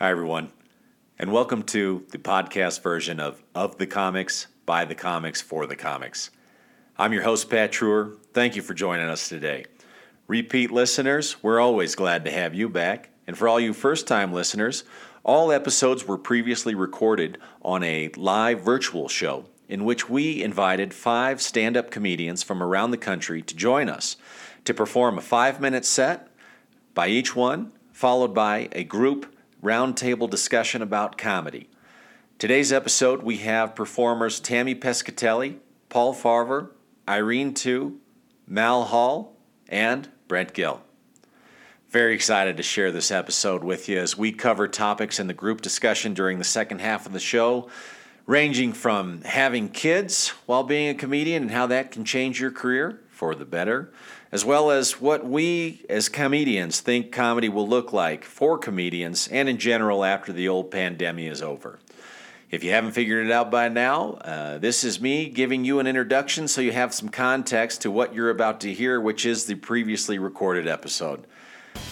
Hi, everyone, and welcome to the podcast version of Of the Comics, by the Comics, for the Comics. I'm your host, Pat Truer. Thank you for joining us today. Repeat listeners, we're always glad to have you back. And for all you first time listeners, all episodes were previously recorded on a live virtual show in which we invited five stand up comedians from around the country to join us to perform a five minute set by each one, followed by a group roundtable discussion about comedy. Today's episode, we have performers Tammy Pescatelli, Paul Farahvar, Irene Tu, Mal Hall, and Brent Gill. Very excited to share this episode with you as we cover topics in the group discussion during the second half of the show, ranging from having kids while being a comedian and how that can change your career for the better, as well as what we as comedians think comedy will look like for comedians and in general after the old pandemic is over. If you haven't figured it out by now, uh, this is me giving you an introduction so you have some context to what you're about to hear, which is the previously recorded episode.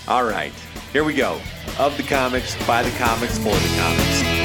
All right, here we go. Of the comics, by the comics, for the comics.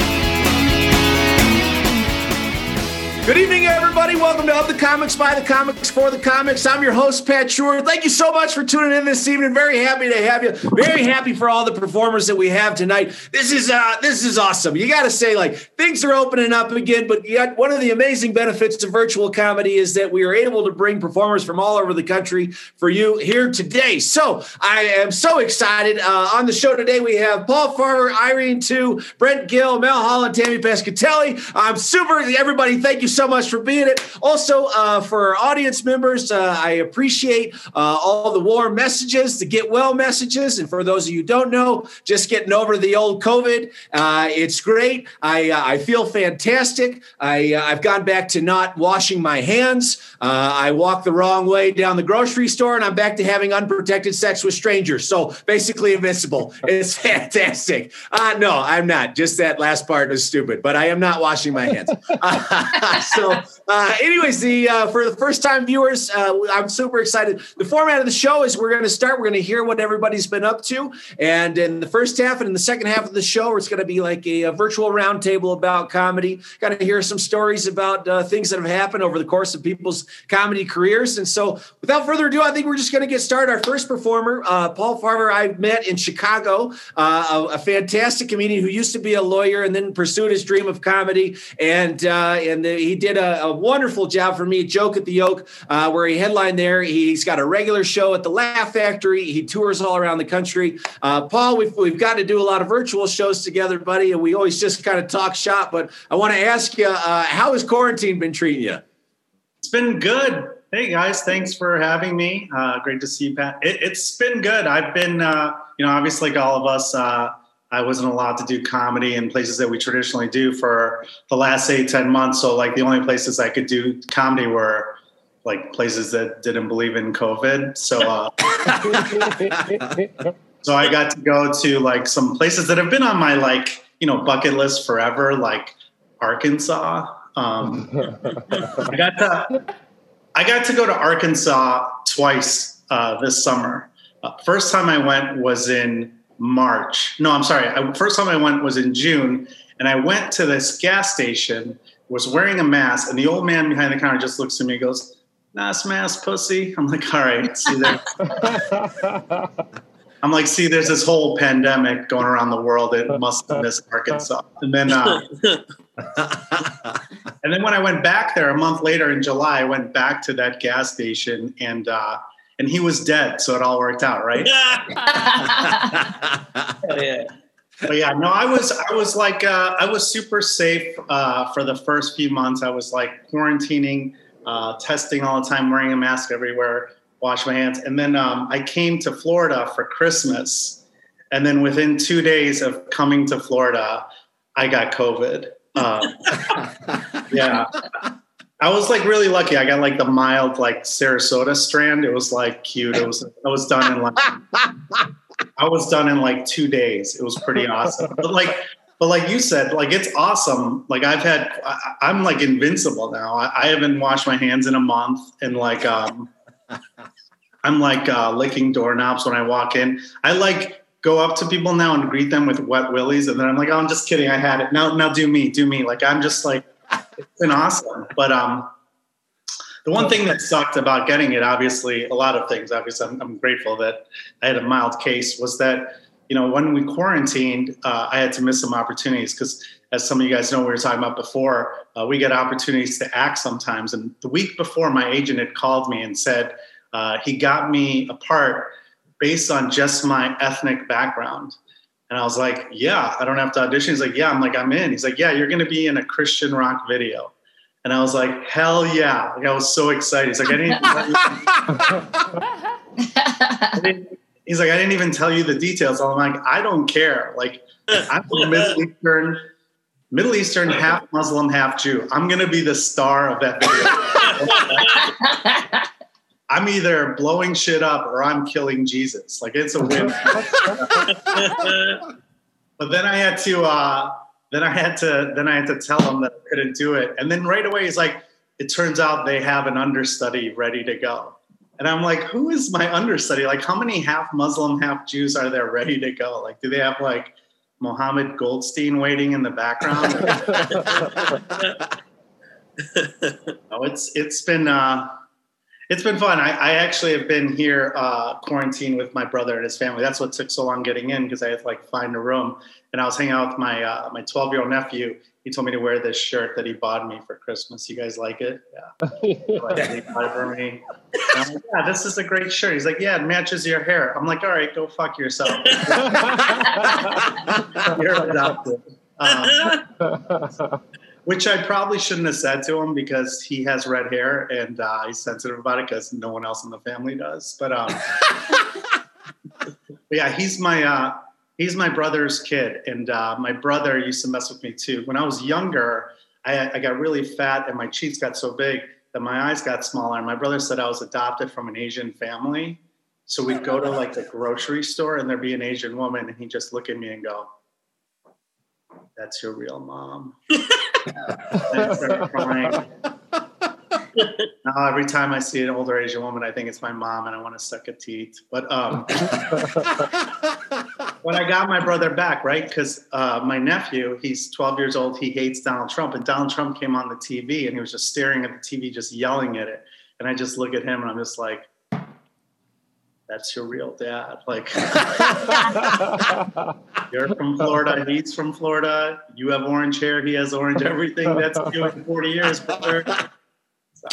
Good evening, everybody. Welcome to Of the Comics, by the Comics, for the Comics. I'm your host, Pat Shore. Thank you so much for tuning in this evening. Very happy to have you. Very happy for all the performers that we have tonight. This is uh, this is awesome. You got to say, like, things are opening up again. But yet, one of the amazing benefits of virtual comedy is that we are able to bring performers from all over the country for you here today. So I am so excited. Uh, on the show today, we have Paul Farahvar, Irene Tu, Brent Gill, Mel Holland, Tammy Pescatelli. I'm super. Everybody, thank you much for being it. Also, uh, for our audience members, uh, I appreciate uh, all the warm messages, the get well messages. And for those of you don't know, just getting over the old COVID. Uh, it's great. I, uh, I feel fantastic. I, I've gone back to not washing my hands. I walk the wrong way down the grocery store, and I'm back to having unprotected sex with strangers. So basically, invincible. It's fantastic. no, I'm not. Just that last part was stupid, but I am not washing my hands. so, uh, anyways, the uh, for the first time viewers, uh, I'm super excited. The format of the show is we're going to start. We're going to hear what everybody's been up to, and in the first half and in the second half of the show, it's going to be like a, a virtual roundtable about comedy. Got to hear some stories about uh, things that have happened over the course of people's comedy careers. And so, without further ado, I think we're just going to get started. Our first performer, uh, Paul Farahvar, I met in Chicago, uh, a, a, fantastic comedian who used to be a lawyer and then pursued his dream of comedy, and and the, he did a, a, wonderful job for me. Joke at the Yoke, uh, where he headlined there. He's got a regular show at the Laugh Factory. He tours all around the country. Uh, Paul, we've we've got to do a lot of virtual shows together, buddy, and we always just kind of talk shop. But I want to ask you, uh, how has quarantine been treating you? It's been good. Hey guys, thanks for having me. Uh, great to see you, Pat. It, has been good. I've been, uh, you know, obviously like all of us uh, I wasn't allowed to do comedy in places that we traditionally do for the last eight, 10 months. So like the only places I could do comedy were like places that didn't believe in COVID. So, uh, so I got to go to like some places that have been on my like, you know, bucket list forever, like Arkansas. Um, I got to, I got to go to Arkansas twice uh, this summer. Uh, first time I went was in March. No, I'm sorry. I, first time I went was in June, and I went to this gas station, was wearing a mask, and the old man behind the counter just looks at me and goes, "Nice mask, pussy." I'm like, "All right, see there." I'm like, "See, there's this whole pandemic going around the world. It must have missed Arkansas." And then, uh, and then when I went back there a month later in July, I went back to that gas station and. Uh, and he was dead, so it all worked out, right? yeah. But yeah, no, I was I was like uh, I was super safe uh, for the first few months. I was like quarantining, uh, testing all the time, wearing a mask everywhere, wash my hands, and then um, I came to Florida for Christmas, and then within two days of coming to Florida, I got COVID. Um, yeah, I was like really lucky. I got like the mild like Sarasota strand. It was like cute. It was I was done in like I was done in like two days. It was pretty awesome. But like but like you said, like it's awesome. Like I've had I, am like invincible now. I, I, haven't washed my hands in a month and like um I'm like uh licking doorknobs when I walk in. I like go up to people now and greet them with wet willies, and then I'm like, oh, I'm just kidding, I had it. Now, now do me, do me. Like I'm just like, it's been awesome. But um, the one thing that sucked about getting it, obviously, a lot of things. Obviously, I'm, I'm grateful that I had a mild case. Was that you know when we quarantined, uh, I had to miss some opportunities because, as some of you guys know, we were talking about before, uh, we get opportunities to act sometimes. And the week before, my agent had called me and said uh, he got me a part based on just my ethnic background. And I was like, yeah, I don't have to audition. He's like, yeah. I'm like, I'm in. He's like, yeah, you're going to be in a Christian rock video. And I was like, hell yeah. Like, I was so excited. He's like, I didn't, I didn't he's like, I didn't even tell you the details. I'm like, I don't care. Like, I'm Middle Eastern, Middle Eastern, half Muslim, half Jew. I'm going to be the star of that video. I'm either blowing shit up or I'm killing Jesus. Like it's a win. but then I had to, uh, then I had to, then I had to tell him that I couldn't do it. And then right away he's like, it turns out they have an understudy ready to go. And I'm like, who is my understudy? Like, how many half Muslim, half Jews are there ready to go? Like, do they have like Mohammed Goldstein waiting in the background? no, it's it's been uh, it's been fun. I, I actually have been here uh, quarantined with my brother and his family. That's what took so long getting in because I had to like find a room. And I was hanging out with my uh, my 12 year old nephew. He told me to wear this shirt that he bought me for Christmas. You guys like it? Yeah. like, he bought it for me. Like, yeah, this is a great shirt. He's like, yeah, it matches your hair. I'm like, all right, go fuck yourself. You're adopted. Um, which I probably shouldn't have said to him because he has red hair and uh, he's sensitive about it because no one else in the family does. But, um, yeah, he's my uh, he's my brother's kid, and uh, my brother used to mess with me too. When I was younger, I, I got really fat and my cheeks got so big that my eyes got smaller. And my brother said I was adopted from an Asian family. So we'd go to like the grocery store and there'd be an Asian woman, and he'd just look at me and go, "That's your real mom." crying. now every time I see an older Asian woman, I think it's my mom, and I want to suck a teeth. But um, when I got my brother back, right? Because uh, my nephew, he's 12 years old. He hates Donald Trump, and Donald Trump came on the TV, and he was just staring at the TV, just yelling at it. And I just look at him, and I'm just like, that's your real dad. Like, you're from Florida, he's from Florida. You have orange hair, he has orange everything. That's you in 40 years, brother. So,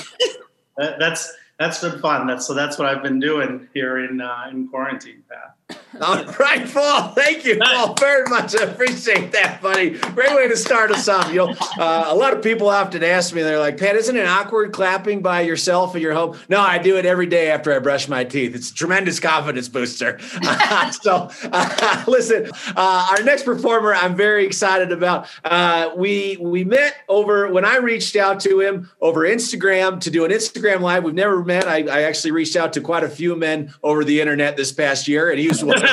that, that's that's been fun. That's so that's what I've been doing here in uh, in quarantine, Pat. All right, Paul. Thank you, Paul, very much. I appreciate that, buddy. Great way to start us off. You know, uh, a lot of people often ask me, they're like, Pat, isn't it awkward clapping by yourself in your home? No, I do it every day after I brush my teeth. It's a tremendous confidence booster. Uh, so, uh, listen, uh, our next performer, I'm very excited about. Uh, we we met over when I reached out to him over Instagram to do an Instagram live. We've never met. I, I actually reached out to quite a few men over the internet this past year, and he was one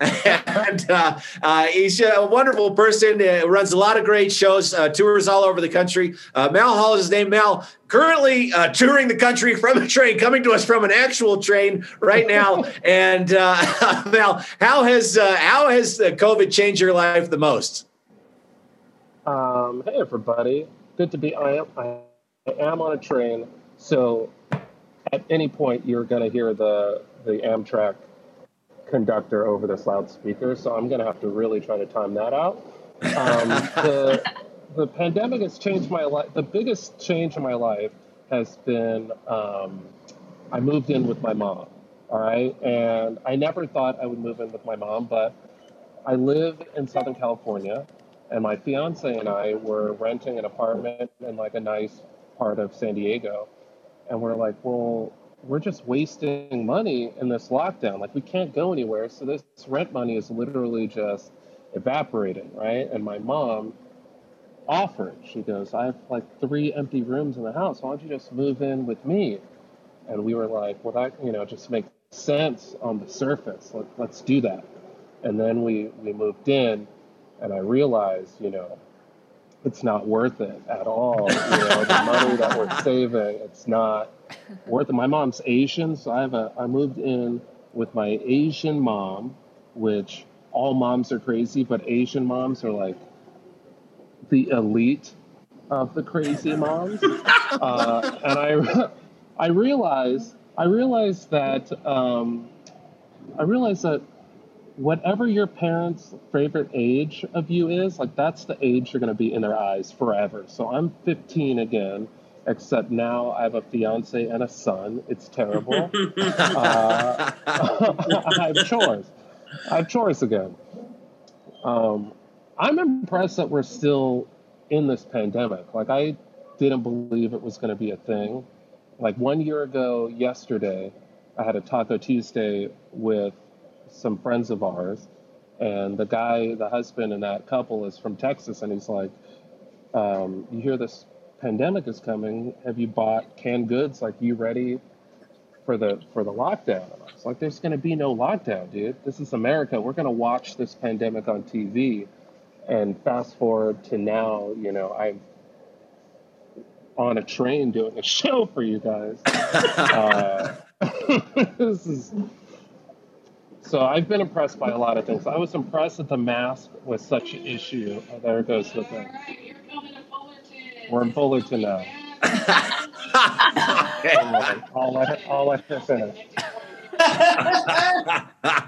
and uh, uh, he's a wonderful person. Uh, runs a lot of great shows, uh, tours all over the country. Uh, Mal Hall is his name. Mal currently uh, touring the country from a train, coming to us from an actual train right now. and Mal, how has how has COVID changed your life the most? Um, hey everybody, good to be. I am I am on a train, so at any point you're going to hear the the Amtrak conductor over this loudspeaker, so I'm going to have to really try to time that out. Um, the, the pandemic has changed my life. The biggest change in my life has been um, I moved in with my mom. All right. And I never thought I would move in with my mom, but I live in Southern California, and my fiance and I were renting an apartment in like a nice part of San Diego. And we're like, well, we're just wasting money in this lockdown. Like we can't go anywhere. So this rent money is literally just evaporating, right? And my mom offered, she goes, I have like three empty rooms in the house. Why don't you just move in with me? And we were like, well, that, you know, just makes sense on the surface. Let, let's do that. And then we, we moved in and I realized, you know, it's not worth it at all. You know, the money that we're saving, it's not My mom's Asian, so I have a I moved in with my Asian mom, which all moms are crazy, but Asian moms are like the elite of the crazy moms. uh, and I, I realize, I realize that, um, I realize that whatever your parents' favorite age of you is, like that's the age you're going to be in their eyes forever. So I'm 15 again, except now I have a fiance and a son. It's terrible. uh, I have chores. I have chores again. Um, I'm impressed that we're still in this pandemic. Like I didn't believe it was going to be a thing. Like one year ago, yesterday, I had a Taco Tuesday with some friends of ours, and the guy, the husband, and that couple is from Texas, and he's like, um, "You hear this pandemic is coming? Have you bought canned goods? Like, you ready for the for the lockdown?" I was like, "There's going to be no lockdown, dude. This is America. We're going to watch this pandemic on TV." And fast forward to now, you know, I'm on a train doing a show for you guys. uh, this is so I've been impressed by a lot of things. I was impressed that the mask was such an issue. Oh, there goes the thing. We're in Fullerton now. I'll let I'll let her finish.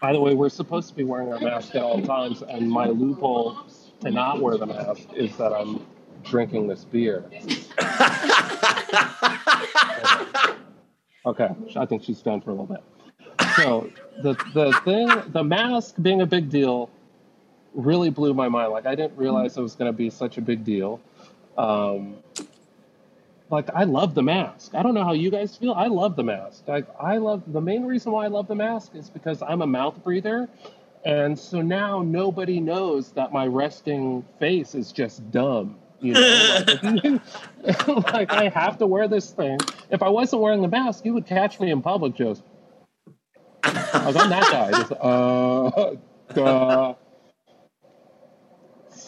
By the way, we're supposed to be wearing our mask at all times, and my loophole to not wear the mask is that I'm drinking this beer. okay, I think she's done for a little bit so the the thing, the mask being a big deal, really blew my mind. Like I didn't realize it was going to be such a big deal. Um, like I love the mask. I don't know how you guys feel. I love the mask. Like I love the main reason why I love the mask is because I'm a mouth breather. And so now nobody knows that my resting face is just dumb. You know, like, like I have to wear this thing. If I wasn't wearing the mask, you would catch me in public, Joseph. I was on that guy. Just, uh, duh.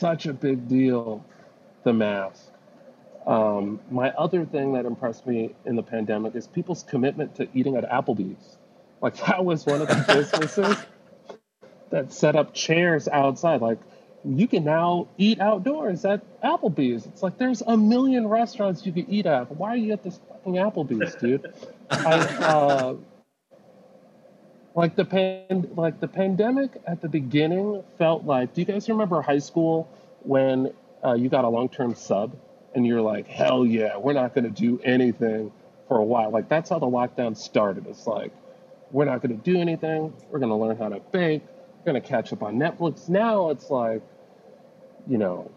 Such a big deal, the mask. Um, my other thing that impressed me in the pandemic is people's commitment to eating at Applebee's. Like that was one of the businesses that set up chairs outside. Like you can now eat outdoors at Applebee's. It's like there's a million restaurants you could eat at. Why are you at this fucking Applebee's, dude? I, uh, like the pan, like the pandemic at the beginning felt like. Do you guys remember high school when uh, you got a long-term sub and you're like, hell yeah, we're not going to do anything for a while. Like that's how the lockdown started. It's like we're not going to do anything. We're going to learn how to bake. We're going to catch up on Netflix. Now it's like, you know,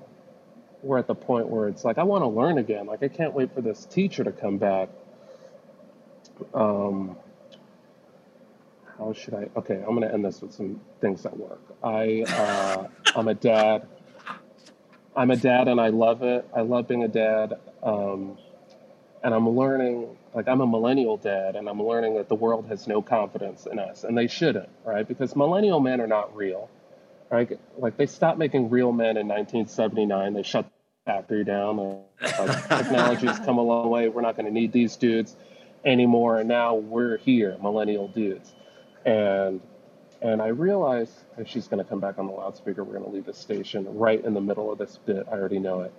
we're at the point where it's like I want to learn again. Like I can't wait for this teacher to come back. Um, how should I? Okay, I'm going to end this with some things that work. I, uh, I'm a dad. I'm a dad and I love it. I love being a dad. Um, and I'm learning, like, I'm a millennial dad and I'm learning that the world has no confidence in us and they shouldn't, right? Because millennial men are not real, right? Like, they stopped making real men in 1979. They shut the factory down. Like, technology's come a long way. We're not going to need these dudes anymore. And now we're here, millennial dudes and and I realize if she's going to come back on the loudspeaker, we're going to leave the station right in the middle of this bit. I already know it.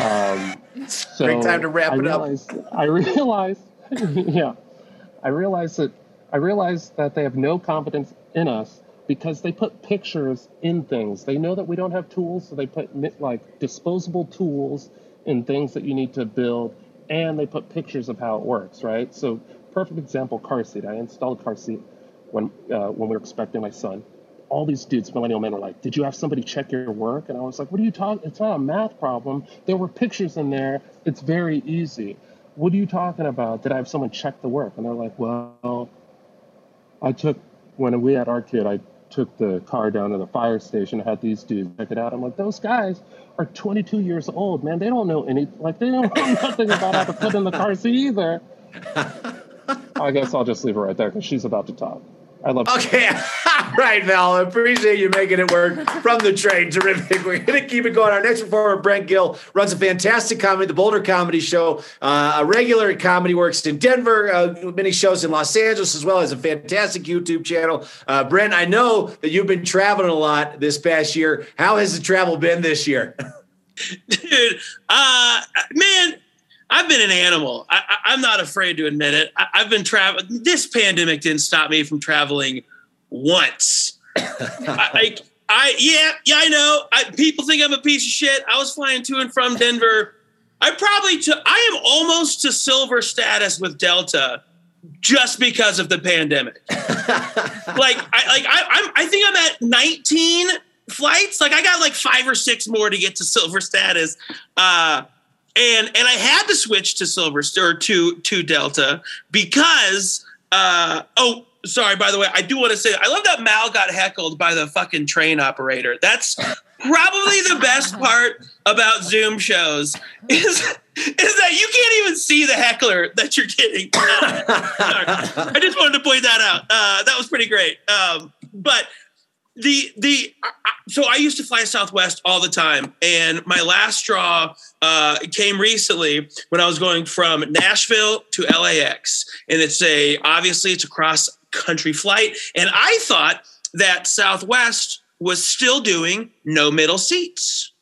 Um, so Great time to wrap I it realized, up. I realize, yeah, I realize that I realize that they have no confidence in us because they put pictures in things. They know that we don't have tools, so they put like disposable tools in things that you need to build, and they put pictures of how it works. Right. So perfect example, car seat. I installed a car seat when uh, when we were expecting my son. All these dudes, millennial men, were like, "Did you have somebody check your work?" And I was like, "What are you talking? It's not a math problem. There were pictures in there. It's very easy. What are you talking about? Did I have someone check the work?" And they're like, "Well, I took when we had our kid, I took the car down to the fire station, I had these dudes check it out. I'm like, those guys are 22 years old, man. They don't know any, like, they don't know nothing about how to put in the car seat either. I guess I'll just leave her right there because she's about to talk. I love. Okay, right, Val. Appreciate you making it work from the train. Terrific. We're gonna keep it going. Our next performer, Brent Gill, runs a fantastic comedy, the Boulder Comedy Show, uh, a regular at Comedy Works in Denver, uh, many shows in Los Angeles, as well as a fantastic YouTube channel. Uh, Brent, I know that you've been traveling a lot this past year. How has the travel been this year? Dude, uh, man, I've been an animal. I, am not afraid to admit it. I, have been traveling. This pandemic didn't stop me from traveling once. I, I, yeah, yeah, I know. I, people think I'm a piece of shit. I was flying to and from Denver. I probably took. I am almost to silver status with Delta, just because of the pandemic. like, I like I, I'm. I think I'm at 19 flights. Like, I got like five or six more to get to silver status. Uh, and and I had to switch to Silver or to to Delta because uh, oh sorry by the way I do want to say I love that Mal got heckled by the fucking train operator. That's probably the best part about Zoom shows is is that you can't even see the heckler that you're getting. I just wanted to point that out. Uh, that was pretty great. Um, but the the so I used to fly Southwest all the time, and my last straw uh, came recently when I was going from Nashville to LAX, and it's a obviously it's a cross country flight, and I thought that Southwest was still doing no middle seats.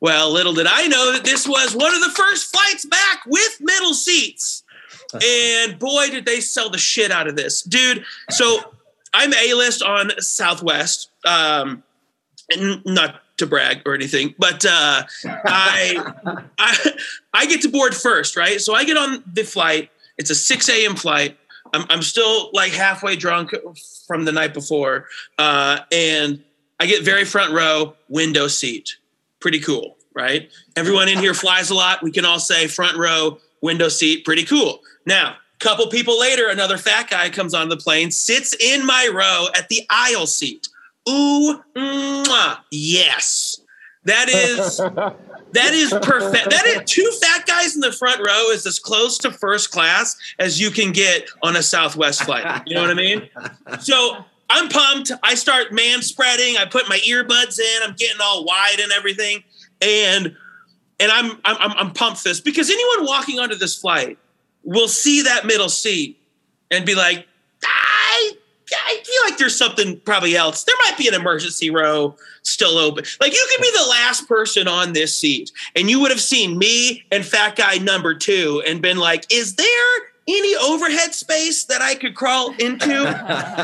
Well, little did I know that this was one of the first flights back with middle seats. And boy, did they sell the shit out of this, dude. So I'm A list on Southwest. Um, and not to brag or anything, but uh, I, I I get to board first, right? So I get on the flight. It's a 6 a.m. flight. I'm, I'm still like halfway drunk from the night before, uh, and I get very front row, window seat. Pretty cool, right? Everyone in here flies a lot. We can all say front row, window seat, pretty cool. Now, Couple people later, another fat guy comes on the plane, sits in my row at the aisle seat. Ooh, mwah, yes. That is that is perfect. That is two fat guys in the front row is as close to first class as you can get on a Southwest flight. You know what I mean? So I'm pumped. I start man spreading. I put my earbuds in. I'm getting all wide and everything, and and I'm I'm I'm pumped this because anyone walking onto this flight will see that middle seat and be like, I, I feel like there's something probably else. There might be an emergency row still open. Like you could be the last person on this seat, and you would have seen me and fat guy number two and been like, is there any overhead space that I could crawl into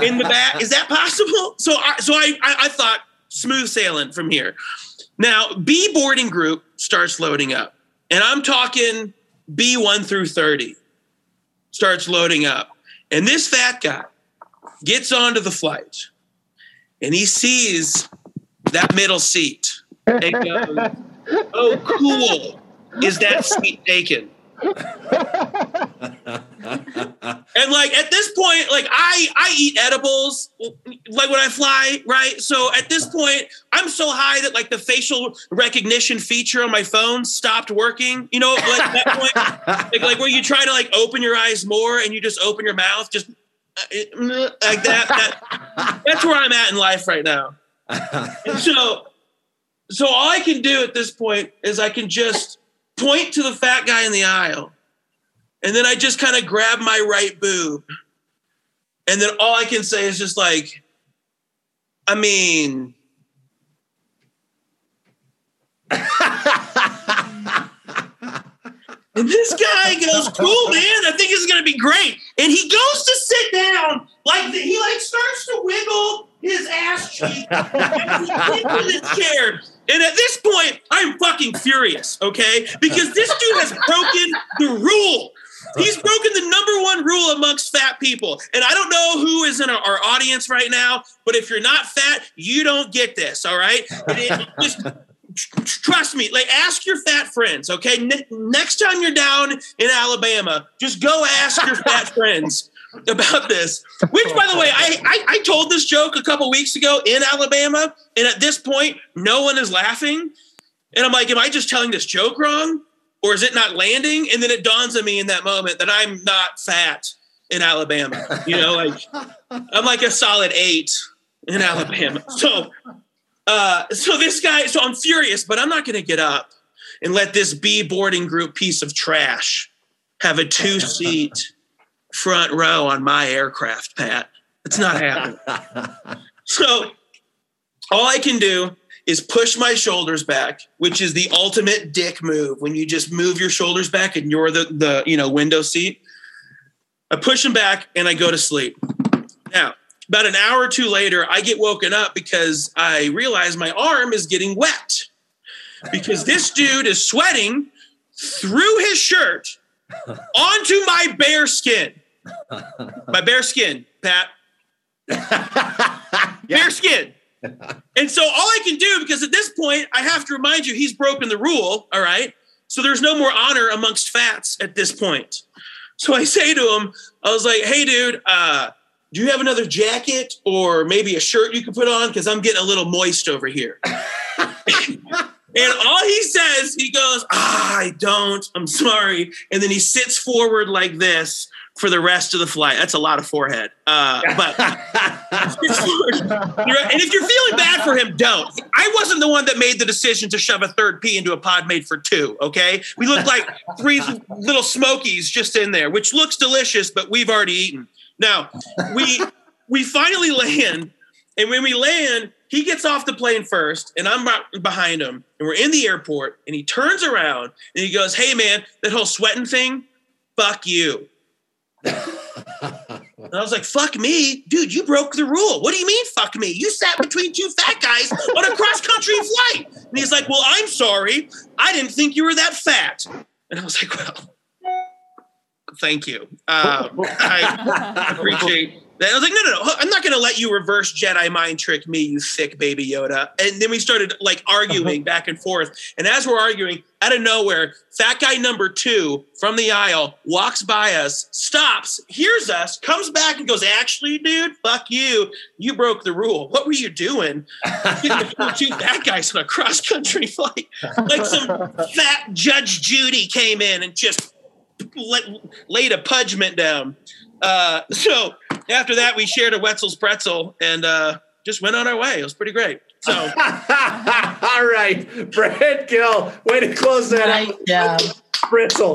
in the back? Is that possible? So I so I, I, I thought smooth sailing from here. Now, B boarding group starts loading up. And I'm talking B1 through 30 starts loading up. And this fat guy gets onto the flight and he sees that middle seat and goes, Oh, cool. Is that seat taken? and like at this point like i i eat edibles like when i fly right? So at this point i'm so high that like the facial recognition feature on my phone stopped working. You know like that point like, like where you try to like open your eyes more and you just open your mouth just uh, like that, that that's where i'm at in life right now. And so so all i can do at this point is i can just point to the fat guy in the aisle. And then I just kind of grab my right boob. And then all I can say is just like, I mean, and this guy goes, "Cool, man. I think it's gonna be great." And he goes to sit down, like he like starts to wiggle his ass cheek in his chair. And at this point, I'm fucking furious, okay? Because this dude has broken the rule. He's broken the number one rule amongst fat people. And I don't know who is in our, audience right now, but if you're not fat, you don't get this, all right? It, just trust me, like ask your fat friends, okay? Next time you're down in Alabama, just go ask your fat friends about this. Which, by the way, I, I, I told this joke a couple weeks ago in Alabama, and at this point, no one is laughing. And I'm like, am I just telling this joke wrong, or is it not landing? And then it dawns on me in that moment that I'm not fat. in Alabama. You know, like I'm like a solid eight in Alabama. So, uh, so this guy, so I'm furious, but I'm not going to get up and let this B boarding group piece of trash have a two seat front row on my aircraft, Pat. It's not happening. so all I can do is push my shoulders back, which is the ultimate dick move when you just move your shoulders back and you're the, the you know window seat. I push them back and I go to sleep. Now, about an hour or two later, I get woken up because I realize my arm is getting wet because this dude is sweating through his shirt onto my bare skin. My bare skin, Pat. Bare skin. And so all I can do, because at this point, I have to remind you, he's broken the rule. All right. So there's no more honor amongst fats at this point. So I say to him, I was like, hey, dude, uh, do you have another jacket or maybe a shirt you can put on? Because I'm getting a little moist over here. and all he says, he goes, ah, I don't, I'm sorry. And then he sits forward like this for the rest of the flight. That's a lot of forehead. Uh, but and if you're feeling bad for him, don't. I wasn't the one that made the decision to shove a third P into a pod made for two. Okay, we look like three little smokies just in there, which looks delicious, but we've already eaten. Now we we finally land, and when we land, he gets off the plane first, and I'm behind him, and we're in the airport, and he turns around and he goes, "Hey man, that whole sweating thing, fuck you." And I was like, fuck me, dude, you broke the rule. What do you mean, fuck me? You sat between two fat guys on a cross country flight. And he's like, well, I'm sorry. I didn't think you were that fat. And I was like, well, thank you. Um, I appreciate I was like, no, no, no. I'm not going to let you reverse Jedi mind trick me, you sick baby Yoda. And then we started like arguing back and forth. And as we're arguing, out of nowhere, fat guy number two from the aisle walks by us, stops, hears us, comes back and goes, actually, dude, fuck you. You broke the rule. What were you doing? two fat guys on a cross country flight. Like some fat Judge Judy came in and just let, laid a pudgment down. Uh, so after that, we shared a Wetzel's pretzel and uh, just went on our way. It was pretty great. So, all right, Brad Gill, way to close that nice out.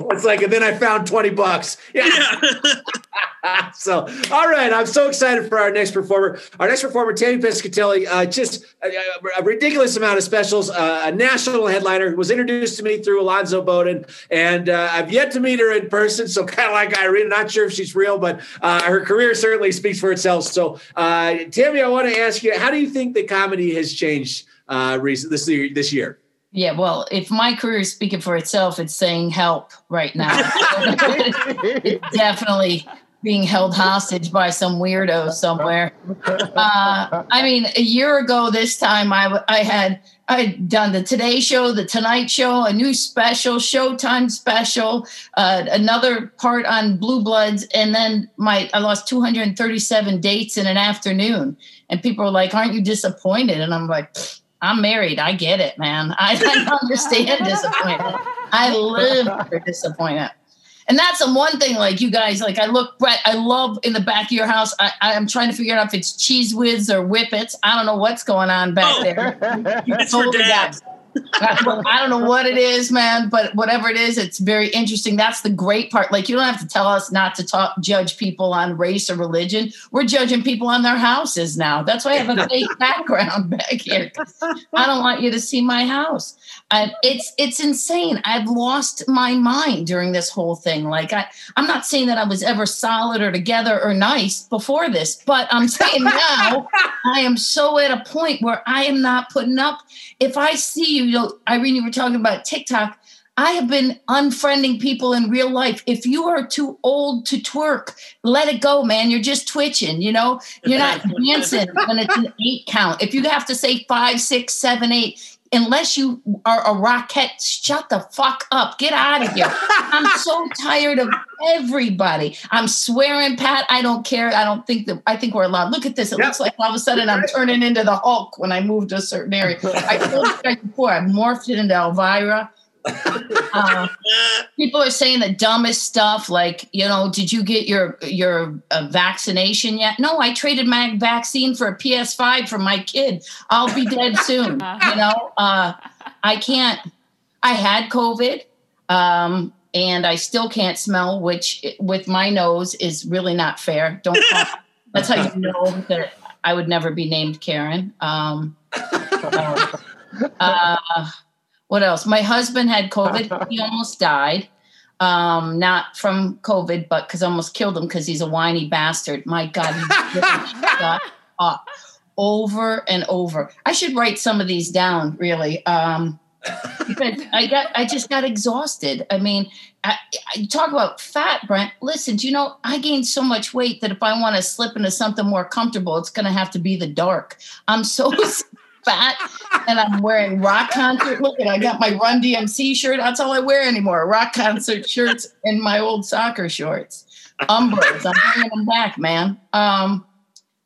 Job. It's like, and then I found 20 bucks. Yeah. yeah. so, all right. I'm so excited for our next performer. Our next performer, Tammy Pescatelli, uh, just a, a, ridiculous amount of specials. Uh, a national headliner was introduced to me through Alonzo Bodden, and uh, I've yet to meet her in person. So, kind of like Irene, not sure if she's real, but uh, her career certainly speaks for itself. So, uh, Tammy, I want to ask you, how do you think the comedy has changed uh, recent this year? This year? Yeah, well, if my career is speaking for itself, it's saying help right now. it's definitely being held hostage by some weirdo somewhere. Uh, I mean, a year ago this time, I, I had I had done the Today Show, the Tonight Show, a new special, Showtime special, uh, another part on Blue Bloods, and then my I lost 237 dates in an afternoon. And people were like, "Aren't you disappointed?" And I'm like. I'm married. I get it, man. I, I understand disappointment. I live for disappointment and that's the one thing like you guys like i look brett i love in the back of your house I, i'm trying to figure out if it's Cheez Whiz or whippets i don't know what's going on back oh, there it's for dad. I don't know what it is, man, but whatever it is, it's very interesting. That's the great part. Like, you don't have to tell us not to talk, judge people on race or religion. We're judging people on their houses now. That's why I have a fake background back here. I don't want you to see my house. Uh, it's it's insane. I've lost my mind during this whole thing. Like I, I'm not saying that I was ever solid or together or nice before this, but I'm saying now I am so at a point where I am not putting up. If I see you, you know, Irene, you were talking about TikTok. I have been unfriending people in real life. If you are too old to twerk, let it go, man. You're just twitching, you know? You're not dancing when it's an eight count. If you have to say five, six, seven, eight, unless you are a rocket, shut the fuck up. Get out of here. I'm so tired of everybody. I'm swearing, Pat. I don't care. I don't think that I think we're allowed. Look at this. It yep. looks like all of a sudden I'm turning into the Hulk when I move to a certain area. I told you before, I morphed it into Elvira. Uh, people are saying the dumbest stuff, like you know, did you get your your uh, vaccination yet? No, I traded my vaccine for a PS5 for my kid. I'll be dead soon. you know, uh, I can't. I had COVID. Um, and I still can't smell, which with my nose is really not fair. Don't. Call, that's how you know that I would never be named Karen. Um, uh, what else? My husband had COVID. He almost died. Um, not from COVID, but because I almost killed him because he's a whiny bastard. My God, he up over and over. I should write some of these down, really. Um, because I got, I just got exhausted. I mean, I, I, talk about fat, Brent. Listen, do you know I gained so much weight that if I want to slip into something more comfortable, it's going to have to be the dark. I'm so fat, and I'm wearing rock concert. Look, at I got my Run DMC shirt. That's all I wear anymore. Rock concert shirts and my old soccer shorts. Umbros. I'm bringing them back, man. Um,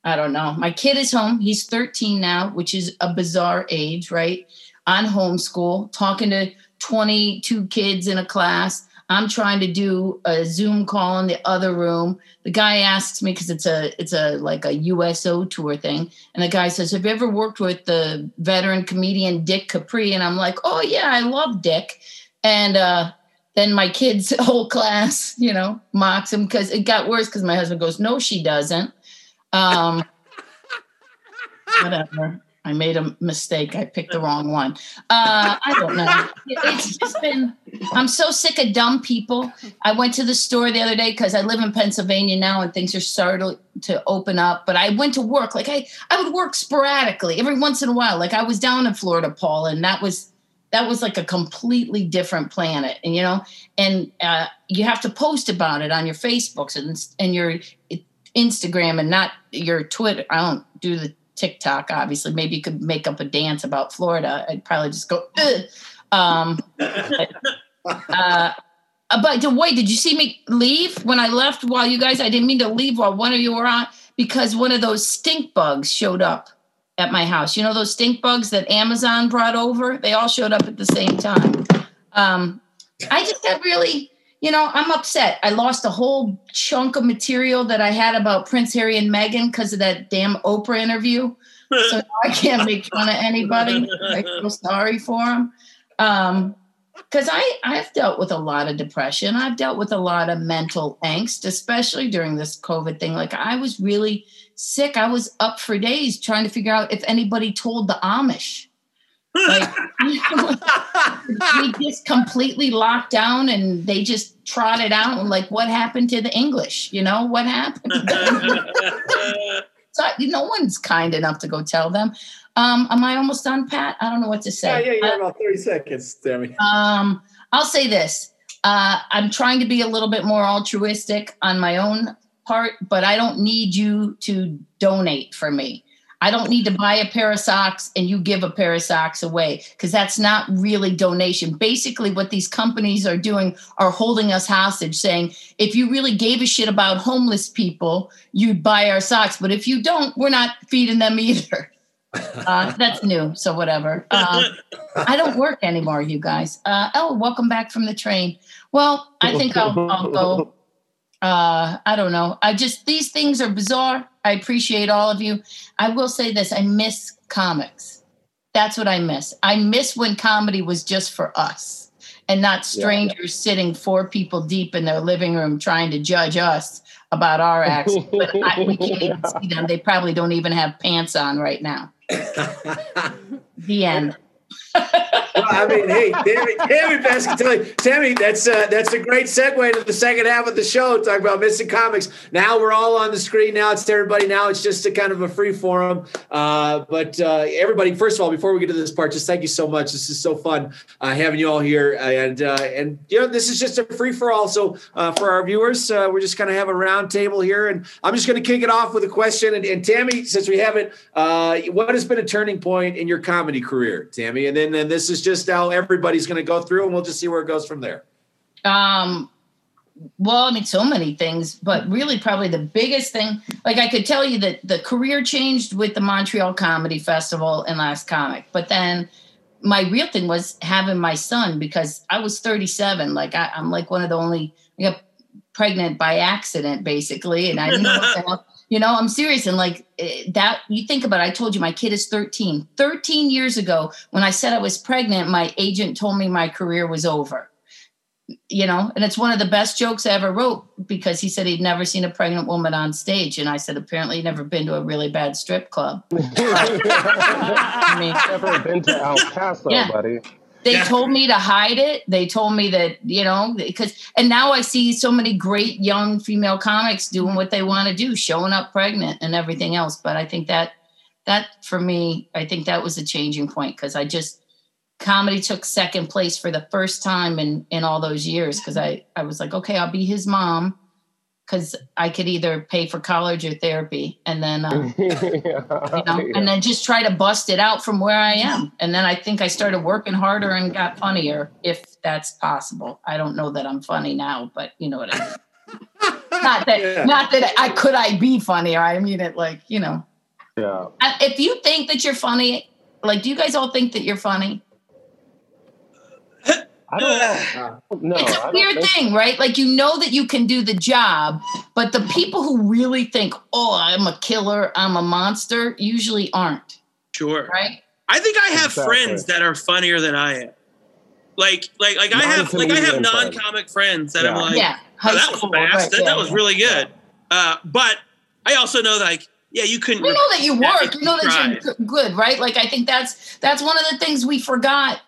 I don't know. My kid is home. He's 13 now, which is a bizarre age, right? On homeschool, talking to 22 kids in a class I'm trying to do a Zoom call in the other room. The guy asks me because it's a it's a like a USO tour thing, and the guy says, "Have you ever worked with the veteran comedian Dick Capri?" And I'm like, "Oh yeah, I love Dick." And uh, then my kids' whole class, you know, mocks him because it got worse because my husband goes, "No, she doesn't." Um, whatever. I made a mistake. I picked the wrong one. Uh, I don't know. It's just been, I'm so sick of dumb people. I went to the store the other day because I live in Pennsylvania now and things are starting to open up. But I went to work. Like I, I would work sporadically every once in a while. Like I was down in Florida, Paul, and that was, that was like a completely different planet. And, you know, and uh, you have to post about it on your Facebooks and, and your Instagram and not your Twitter. I don't do the TikTok, obviously. Maybe you could make up a dance about Florida. I'd probably just go, um, but, uh, but wait, did you see me leave when I left while you guys, I didn't mean to leave while one of you were on because one of those stink bugs showed up at my house. You know, those stink bugs that Amazon brought over, they all showed up at the same time. Um, I just got really, you know, I'm upset. I lost a whole chunk of material that I had about Prince Harry and Meghan because of that damn Oprah interview. So I can't make fun of anybody. I feel sorry for them. Um, because I I've dealt with a lot of depression. I've dealt with a lot of mental angst, especially during this COVID thing. Like I was really sick. I was up for days trying to figure out if anybody told the Amish like we just completely locked down and they just trotted out like what happened to the English? You know, what happened? so no one's kind enough to go tell them. Um, am I almost done, Pat? I don't know what to say. Yeah, yeah, you have about 30 seconds, Tammy. Um, I'll say this. Uh, I'm trying to be a little bit more altruistic on my own part, but I don't need you to donate for me. I don't need to buy a pair of socks and you give a pair of socks away because that's not really donation. Basically, what these companies are doing are holding us hostage, saying, if you really gave a shit about homeless people, you'd buy our socks. But if you don't, we're not feeding them either. Uh, that's new. So, whatever. Uh, I don't work anymore, you guys. Uh, oh, welcome back from the train. Well, I think I'll, I'll go uh, I don't know. I just these things are bizarre. I appreciate all of you. I will say this: I miss comics. That's what I miss. I miss when comedy was just for us and not strangers yeah. sitting four people deep in their living room trying to judge us about our acts. but I, we can't even see them. They probably don't even have pants on right now. the end well, I mean, hey, Tammy, Tammy Pescatelli, Tammy, that's uh, that's a great segue to the second half of the show. Talk about missing comics. Now we're all on the screen. Now it's to everybody. Now it's just a kind of a free forum. Uh, but uh, everybody, first of all, before we get to this part, just thank you so much. This is so fun uh, having you all here, and uh, and you know, this is just a free for all. So for our viewers, we're just going to have a round table here, and I'm just going to kick it off with a question. And, and Tammy, since we haven't, what has been a turning point in your comedy career, Tammy? And then, then this is just how everybody's going to go through, and we'll just see where it goes from there. Um, well, I mean, so many things, but really, probably the biggest thing, like I could tell you that the career changed with the Montreal Comedy Festival and Last Comic, but then my real thing was having my son because I was 37. Like I, am like one of the only got pregnant by accident, basically, and I didn't know what. You know, I'm serious. And like eh, that, you think about it, I told you my kid is 13. 13 years ago, when I said I was pregnant, my agent told me my career was over you know, and it's one of the best jokes I ever wrote because he said he'd never seen a pregnant woman on stage. And I said, apparently, he'd never been to a really bad strip club. I mean, never been to El Paso, yeah. buddy. They yeah. told me to hide it. They told me that, you know, because, and now I see so many great young female comics doing what they want to do, showing up pregnant and everything else. But I think that, that for me, I think that was a changing point because I just, comedy took second place for the first time in in all those years because I I was like, okay, I'll be his mom because I could either pay for college or therapy, and then uh, yeah, you know, yeah. and then just try to bust it out from where I am. And then I think I started working harder and got funnier, if that's possible. I don't know that I'm funny now, but you know what I mean. not that, yeah. not that I could I be funnier. I mean it like you know. Yeah. If you think that you're funny, like, do you guys all think that you're funny? I don't know. It's a weird thing, right? Like you know that you can do the job, but the people who really think, "Oh, I'm a killer, I'm a monster," usually aren't. Sure. Right? I think I have exactly. friends that are funnier than I am. Like, like, like I have, like I have non-comic friends that yeah. I'm like, yeah. oh, that was fast. Right. That, yeah, that was really good. Uh, but I also know like, yeah, you couldn't. You know that you work. You know that you're good, right? Like, I think that's that's one of the things we forgot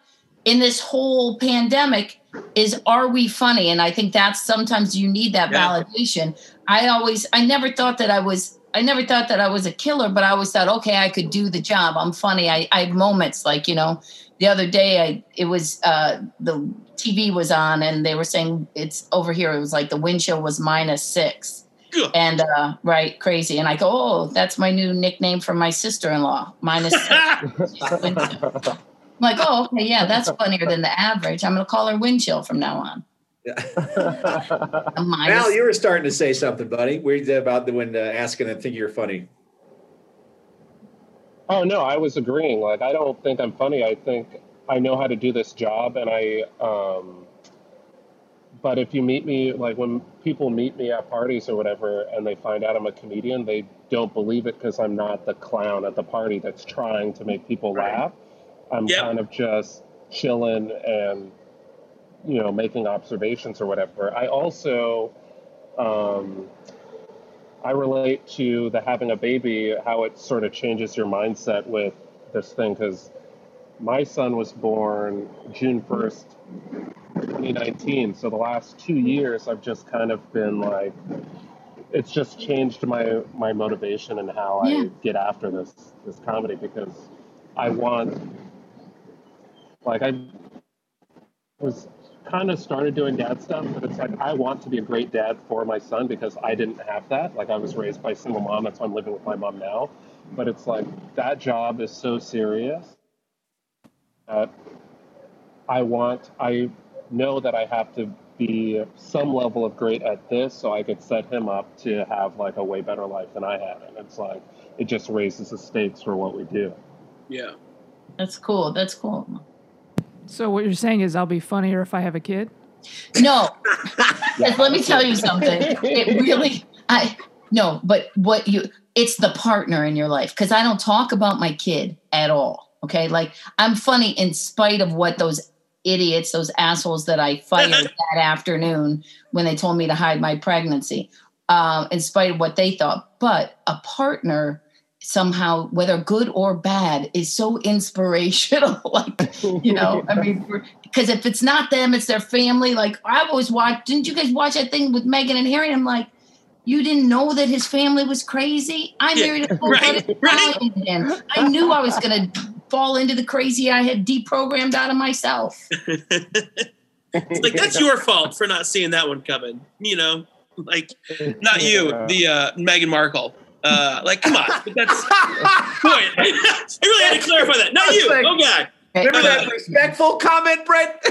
in this whole pandemic is are we funny? And i think that's sometimes you need that yeah. validation. I always i never thought that i was i never thought that i was a killer but i always thought okay i could do the job. I'm funny. I, I had moments like you know the other day i it was uh the tv was on and they were saying it's over here. It was like the wind chill was minus six. And uh, right crazy. And i go oh that's my new nickname for my sister-in-law minus six like, oh, okay, yeah, that's funnier than the average. I'm going to call her wind chill from now on. Yeah. Mal, you were starting to say something, buddy. Weird about the when uh, asking and think you're funny. Oh no, I was agreeing. Like, I don't think I'm funny. I think I know how to do this job, and I. Um, but if you meet me, like when people meet me at parties or whatever, and they find out I'm a comedian, they don't believe it because I'm not the clown at the party that's trying to make people right. laugh. I'm yep. kind of just chilling and you know making observations or whatever. I also um, I relate to the having a baby, how it sort of changes your mindset with this thing because my son was born June 1st, 2019. So the last two years, I've just kind of been like, it's just changed my my motivation and how yeah. I get after this this comedy because I want like I was kind of started doing dad stuff, but it's like I want to be a great dad for my son because I didn't have that. Like I was raised by a single mom, that's why I'm living with my mom now. But it's like that job is so serious that I want I know that I have to be some level of great at this so I could set him up to have like a way better life than I had. And it's like it just raises the stakes for what we do. Yeah. That's cool. That's cool. So what you're saying is I'll be funnier if I have a kid? No. Let me tell you something. It really I no, but what you it's the partner in your life cuz I don't talk about my kid at all. Okay? Like I'm funny in spite of what those idiots, those assholes that I fired that afternoon when they told me to hide my pregnancy. Um, in spite of what they thought, but a partner somehow whether good or bad is so inspirational like you know i mean because if it's not them it's their family like i've always watched didn't you guys watch that thing with meghan and harry? I'm like you didn't know that his family was crazy? I married a right, right. i knew i was going to fall into the crazy i had deprogrammed out of myself. It's like that's your fault for not seeing that one coming you know? Like not you the uh meghan markle uh, like, come on, but that's point. I really had to clarify that. Not you. Like, oh God. Remember that uh, respectful comment, Brett?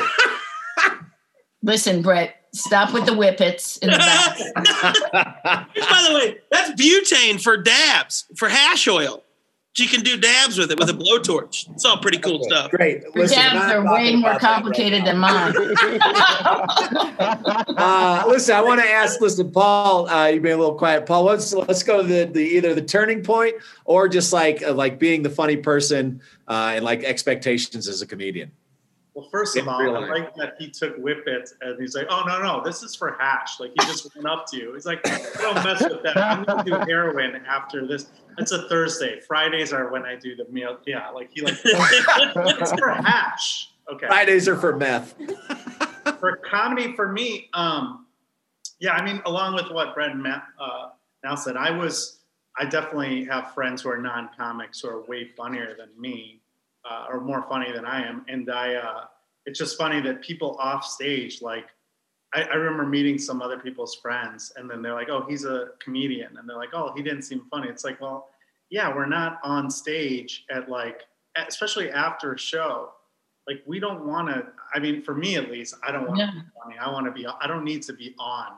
Listen, Brett. Stop with the whippets in the back. By the way, that's butane for dabs for hash oil. She can do dabs with it with a blowtorch. It's all pretty cool Okay, stuff. Great. Listen, dabs are way more about that right complicated than mine. Uh, listen, I want to ask. Listen, Paul, uh, you've been a little quiet. Paul, let's let's go to the, the either the turning point or just like uh, like being the funny person uh, and like expectations as a comedian. Well, first of all, real I life. like that he took Whippet and he's like, "Oh no, no, this is for hash." Like he just went up to you. He's like, "Don't mess with that. I'm gonna do heroin after this." It's a Thursday. Fridays are when I do the meal. Yeah, like he like it's for hash. Okay. Fridays are for meth. for comedy for me um yeah i mean along with what brett and matt uh, now said i was i definitely have friends who are non-comics who are way funnier than me uh, or more funny than i am. And i uh it's just funny that people off stage like I, I remember meeting some other people's friends and then they're like oh he's a comedian. And they're like oh he didn't seem funny. It's like well yeah we're not on stage at like especially after a show. Like we don't want to i mean for me at least i don't want Yeah. to be funny. I want to be i don't need to be on.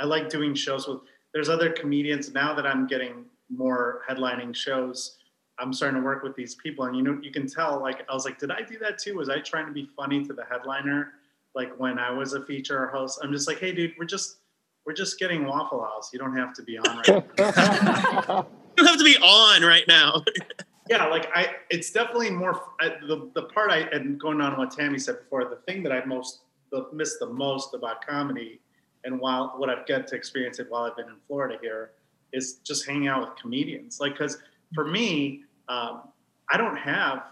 I like doing shows with there's other comedians now that i'm getting more headlining shows i'm starting to work with these people and you know you can tell like i was like did i do that too was i trying to be funny to the headliner like when i was a feature host i'm just like hey dude we're just we're just getting waffle house you don't have to be on right now. You don't have to be on right now. yeah like i it's definitely more I, the, the part i and going on what tammy said before the thing that i most the, miss the most about comedy and while what i've got to experience it while i've been in florida here is just hanging out with comedians like because for me um, i don't have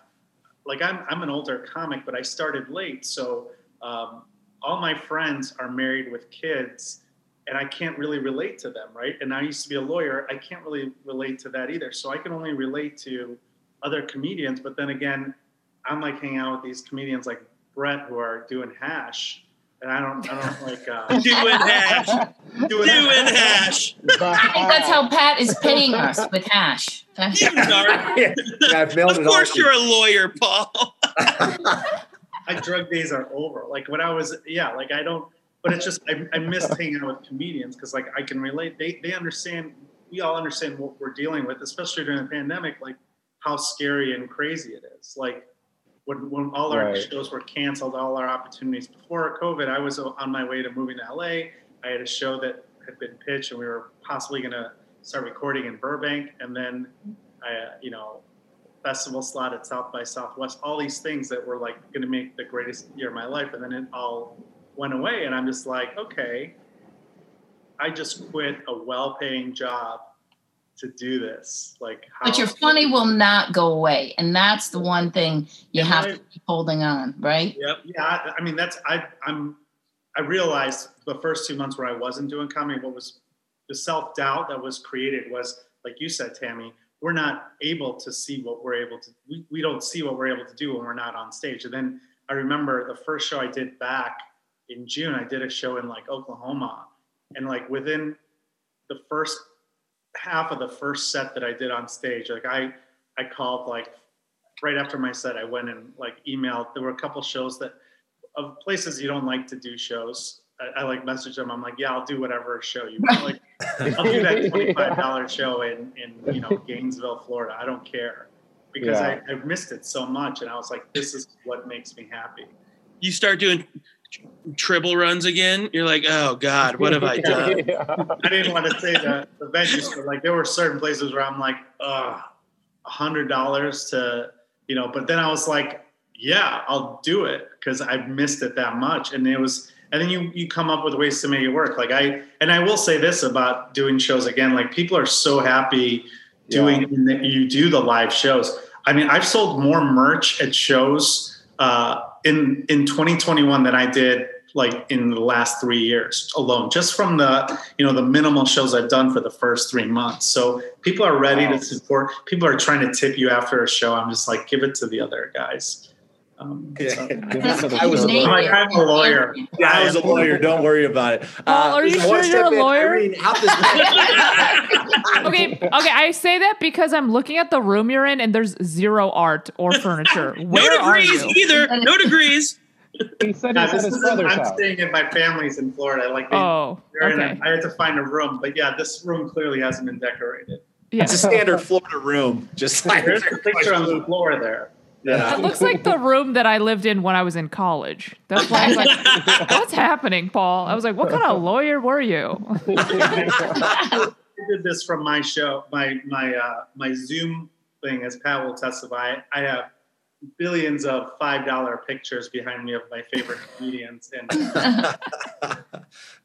like I'm, I'm an older comic but i started late so um, all my friends are married with kids and I can't really relate to them, right? And I used to be a lawyer. I can't really relate to that either. So I can only relate to other comedians. But then again, I'm like hanging out with these comedians like Brett who are doing hash, and I don't, I don't like uh, Doing hash. doing Doing hash. I think that's how Pat is paying us with hash. You are. yeah, Of course you. you're a lawyer, Paul. my drug days are over. Like when I was, yeah, like I don't, but it's just, I, I miss hanging out with comedians because like I can relate. They, they understand, we all understand what we're dealing with, especially during the pandemic, like how scary and crazy it is. Like when, when all our Right. shows were canceled, all our opportunities before COVID, I was on my way to moving to LA. I had a show that had been pitched and we were possibly going to start recording in Burbank. And then I, uh, you know, festival slot at South by Southwest, all these things that were like going to make the greatest year of my life. And then it all went away. And I'm just like, okay, I just quit a well paying job to do this. Like, how, But your funny will not go away. And that's the one thing you Yeah, have right. to keep holding on, right? Yep. yeah, I, I mean, that's, I, I'm, I realized the first two months where I wasn't doing comedy, what was the self doubt that was created was, like you said, Tammy, we're not able to see what we're able to, we, we don't see what we're able to do when we're not on stage. And then I remember the first show I did back in June, I did a show in like Oklahoma. And like within the first half of the first set that I did on stage, like I, I called like right after my set, I went and like emailed. There were a couple shows that of places you don't like to do shows. I, I like message them. I'm like, yeah, I'll do whatever show you want. Like, I'll do that twenty-five dollar show in in you know Gainesville, Florida. I don't care because Yeah. I, I missed it so much, and I was like, this is what makes me happy. You start doing triple runs again. You're like, oh God, what have I done? Yeah. I didn't want to say that the venues, but like there were certain places where I'm like, uh, a hundred dollars to, you know, but then I was like, yeah, I'll do it because I've missed it that much. And it was, and then you, you come up with ways to make it work. Like I, and I will say this about doing shows again, like people are so happy doing that you do the live shows. I mean, I've sold more merch at shows uh, in in 2021 than I did like in the last three years alone, just from the you know the minimal shows I've done for the first three months. So people are ready Wow. to support. People are trying to tip you after a show. I'm just like, give it to the other guys. Um, so- I was a lawyer. it. I'm a lawyer. Yeah, I was a lawyer. Don't worry about it. Uh, Paul, are you sure you're a lawyer? Irene, how Okay, okay. I say that because I'm looking at the room you're in, and there's zero art or furniture. No Where are degrees you? either. No degrees. He said Yeah, he's this isn't- brother's I'm house. staying at my family's in Florida. Like they, Oh, they're in a- okay. I had to find a room, but yeah, this room clearly hasn't been decorated. Yeah. It's a standard Florida room, just like There's a picture on the floor there. Yeah. It looks like the room that I lived in when I was in college. That's why I was like, "What's happening, Paul?" I was like, "What kind of lawyer were you?" I did this from my show, my my uh, my Zoom thing, as Pat will testify. I have billions of five dollar pictures behind me of my favorite comedians, and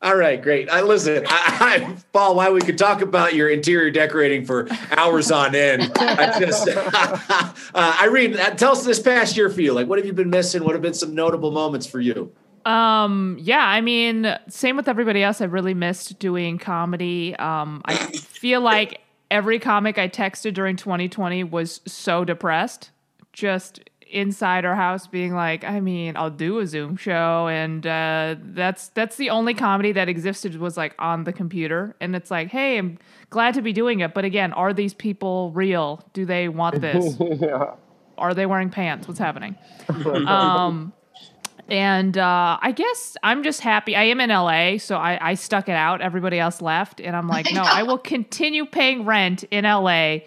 All right, great. I listen, I, I, Paul. Why we could talk about your interior decorating for hours on end. I just, uh, Irene, uh, tell us this past year for you. Like, what have you been missing? What have been some notable moments for you? Um, yeah, I mean, same with everybody else. I really missed doing comedy. Um, I feel like every comic I texted during 2020 was so depressed, just inside our house being like, I mean, I'll do a Zoom show and uh, that's that's the only comedy that existed was like on the computer and it's like, hey, I'm glad to be doing it, but again, are these people real? Do they want this? yeah. are they wearing pants? What's happening? um, and uh, I guess I'm just happy. I am in LA, so I, I stuck it out. Everybody else left, and I'm like, no, I will continue paying rent in LA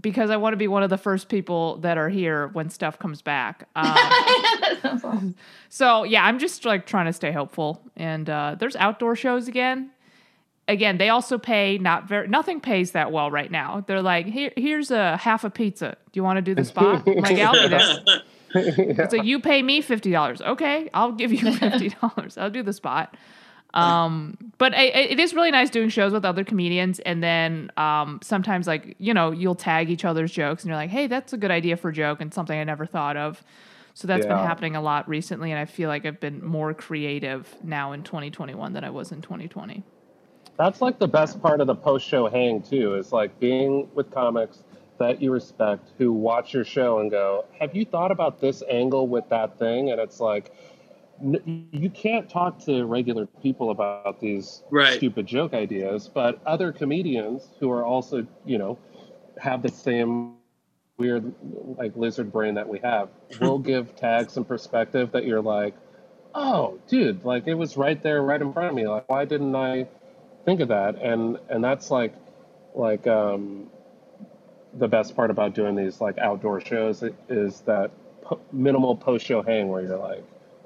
because I want to be one of the first people that are here when stuff comes back. Um, so yeah, I'm just like trying to stay hopeful. And uh, there's outdoor shows again. Again, they also pay not very. Nothing pays that well right now. They're like, here, here's a half a pizza. Do you want to do the spot? I'm like, I'll do this. It's like you pay me fifty dollars. Okay, I'll give you fifty dollars. I'll do the spot. Um, but I, it is really nice doing shows with other comedians, and then um, sometimes like you know you'll tag each other's jokes, and you're like, hey, that's a good idea for a joke, and something I never thought of. So that's been happening a lot recently, and I feel like I've been more creative now in 2021 than I was in 2020. That's like the best part of the post show hang too, is like being with comics that you respect who watch your show and go, Have you thought about this angle with that thing? And it's like, you can't talk to regular people about these Right. stupid joke ideas, but other comedians who are also, you know, have the same weird like lizard brain that we have will give tags and perspective that you're like, oh, dude, like it was right there, right in front of me. Like, why didn't I think of that? And and that's like, like um, the best part about doing these like outdoor shows is that po- minimal post show hang where you're like,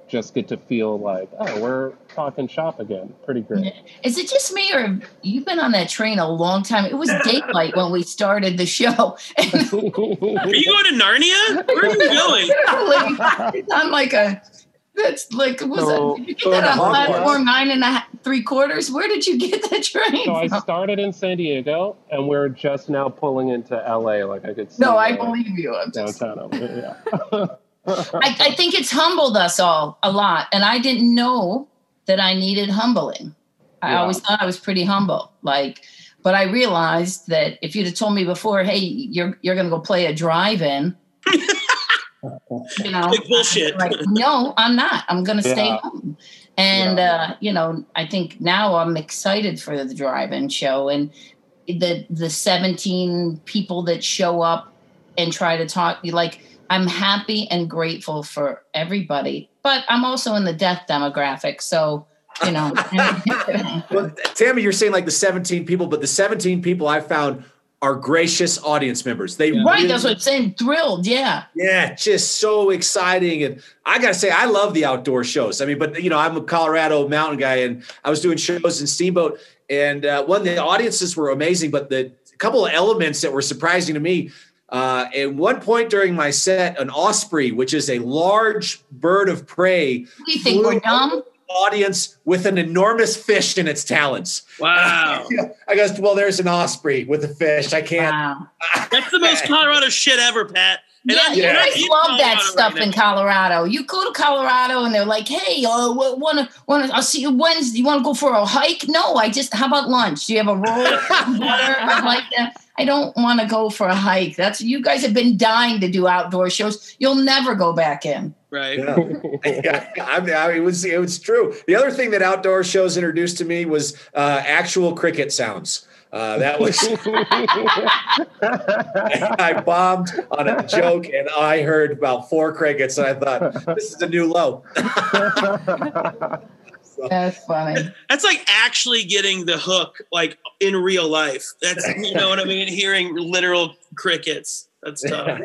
just get to feel like, oh, we're talking shop again. Pretty great. Is it just me, or you've been on that train a long time? It was daylight when we started the show. Are you going to Narnia? Where are you going? literally, it's on like a. That's like was So- it, did you so get that in on Hogwarts- platform nine and a half, three quarters? Where did you get that train? So I started in San Diego, and we're just now pulling into LA. Like I could see. no, I believe you. I'm downtown. over here, Yeah. I, I think it's humbled us all a lot, and I didn't know that I needed humbling. I Yeah. always thought I was pretty humble, like, but I realized that if you'd have told me before, hey, you're you're gonna go play a drive-in, you know, Big bullshit. like, no, I'm not. I'm gonna stay home. And uh, you know, I think now I'm excited for the drive-in show and the the 17 people that show up and try to talk. Like, I'm happy and grateful for everybody, but I'm also in the death demographic, so you know. Well, Tammy, you're saying like the 17 people, but the 17 people I found are gracious audience members. They right, really- that's what I'm saying. Thrilled, yeah. Yeah, just so exciting. And I got to say, I love the outdoor shows. I mean, but you know, I'm a Colorado mountain guy and I was doing shows in Steamboat. And uh, one, the audiences were amazing, but the couple of elements that were surprising to me. Uh, at one point during my set, an osprey, which is a large bird of prey, We think we're dumb. audience with an enormous fish in its talons. Wow. I goes, well, there's an osprey with a fish. I can't. Wow. That's the most Colorado shit ever, Pat. And Yeah, I'm- you Yeah. guys in love that stuff right in. Colorado. You go to Colorado and they're like, "Hey, uh, want to want to? I'll see you Wednesday. You want to go for a hike? No, I just. How about lunch? Do you have a roll? I like that. I don't want to go for a hike. That's you guys have been dying to do outdoor shows. You'll never go back in. Right. Yeah. yeah, I mean, I mean, it was it was true. The other thing that outdoor shows introduced to me was uh, actual cricket sounds. Uh, that was I bombed on a joke and I heard about four crickets and I thought this is a new low. so That's funny. That's like actually getting the hook, like in real life. That's you know what I mean. Hearing literal crickets. That's tough.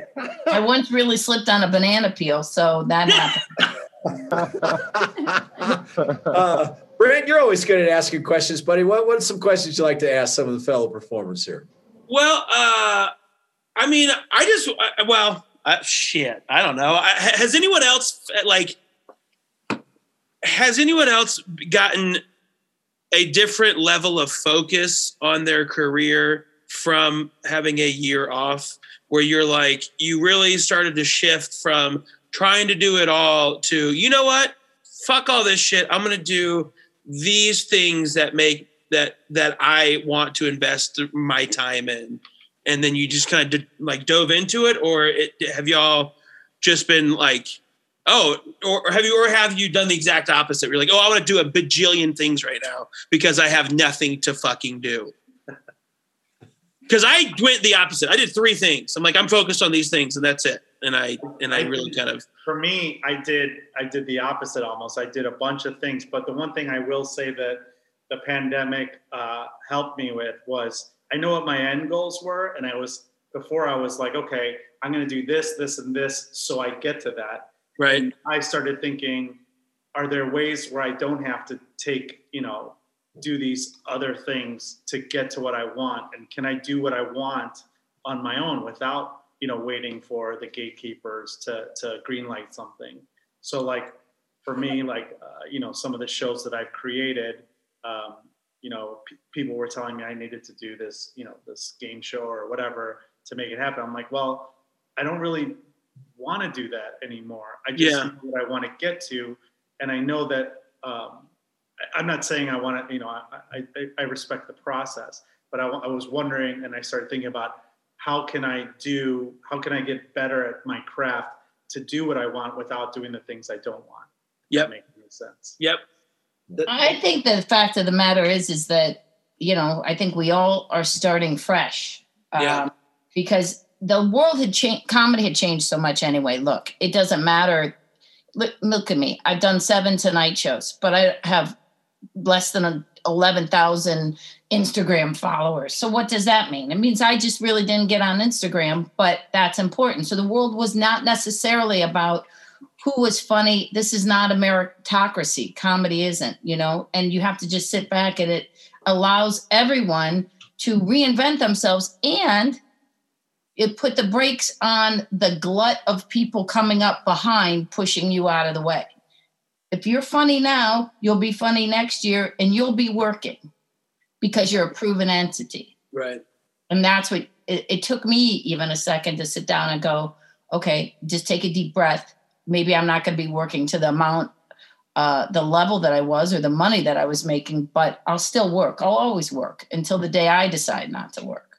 I once really slipped on a banana peel, so that happened. uh, Brent, you're always good at asking questions, buddy. What are some questions you like to ask some of the fellow performers here? Well, uh, I mean, I just I, well, uh, shit. I don't know. I, has anyone else like? Has anyone else gotten a different level of focus on their career from having a year off, where you're like, you really started to shift from trying to do it all to, you know what? Fuck all this shit. I'm gonna do these things that make that that I want to invest my time in, and then you just kind of like dove into it, or it, have y'all just been like, oh, or have you or have you done the exact opposite? You're like, oh, I want to do a bajillion things right now because I have nothing to fucking do. Because I went the opposite. I did three things. I'm like, I'm focused on these things, and that's it. And I and I really kind of for me, I did I did the opposite almost. I did a bunch of things, but the one thing I will say that the pandemic uh, helped me with was I know what my end goals were, and I was before I was like, okay, I'm going to do this, this, and this, so I get to that. Right. And I started thinking, are there ways where I don't have to take, you know, do these other things to get to what I want, and can I do what I want on my own without, you know, waiting for the gatekeepers to to greenlight something? So like for me, like uh, you know, some of the shows that I've created um, you know, p- people were telling me I needed to do this, you know, this game show or whatever to make it happen. I'm like, well, I don't really want to do that anymore. I just Yeah. know what I want to get to, and I know that. Um, I- I'm not saying I want to, you know, I, I, I- I respect the process, but I, I was wondering, and I started thinking about how can I do, how can I get better at my craft to do what I want without doing the things I don't want. Yep. that makes sense. Yep. I think the fact of the matter is, is that you know, I think we all are starting fresh, um, Yeah. because the world had changed. Comedy had changed so much anyway. Look, it doesn't matter. Look, look at me. I've done seven Tonight shows, but I have less than eleven thousand Instagram followers. So what does that mean? It means I just really didn't get on Instagram, but that's important. So the world was not necessarily about who was funny. This is not a meritocracy. Comedy isn't, you know, and you have to just sit back and it allows everyone to reinvent themselves and it put the brakes on the glut of people coming up behind pushing you out of the way. If you're funny now, you'll be funny next year and you'll be working because you're a proven entity. Right. And that's what it, it took me even a second to sit down and go, okay, just take a deep breath. Maybe I'm not going to be working to the amount, uh, the level that I was or the money that I was making, but I'll still work. I'll always work until the day I decide not to work.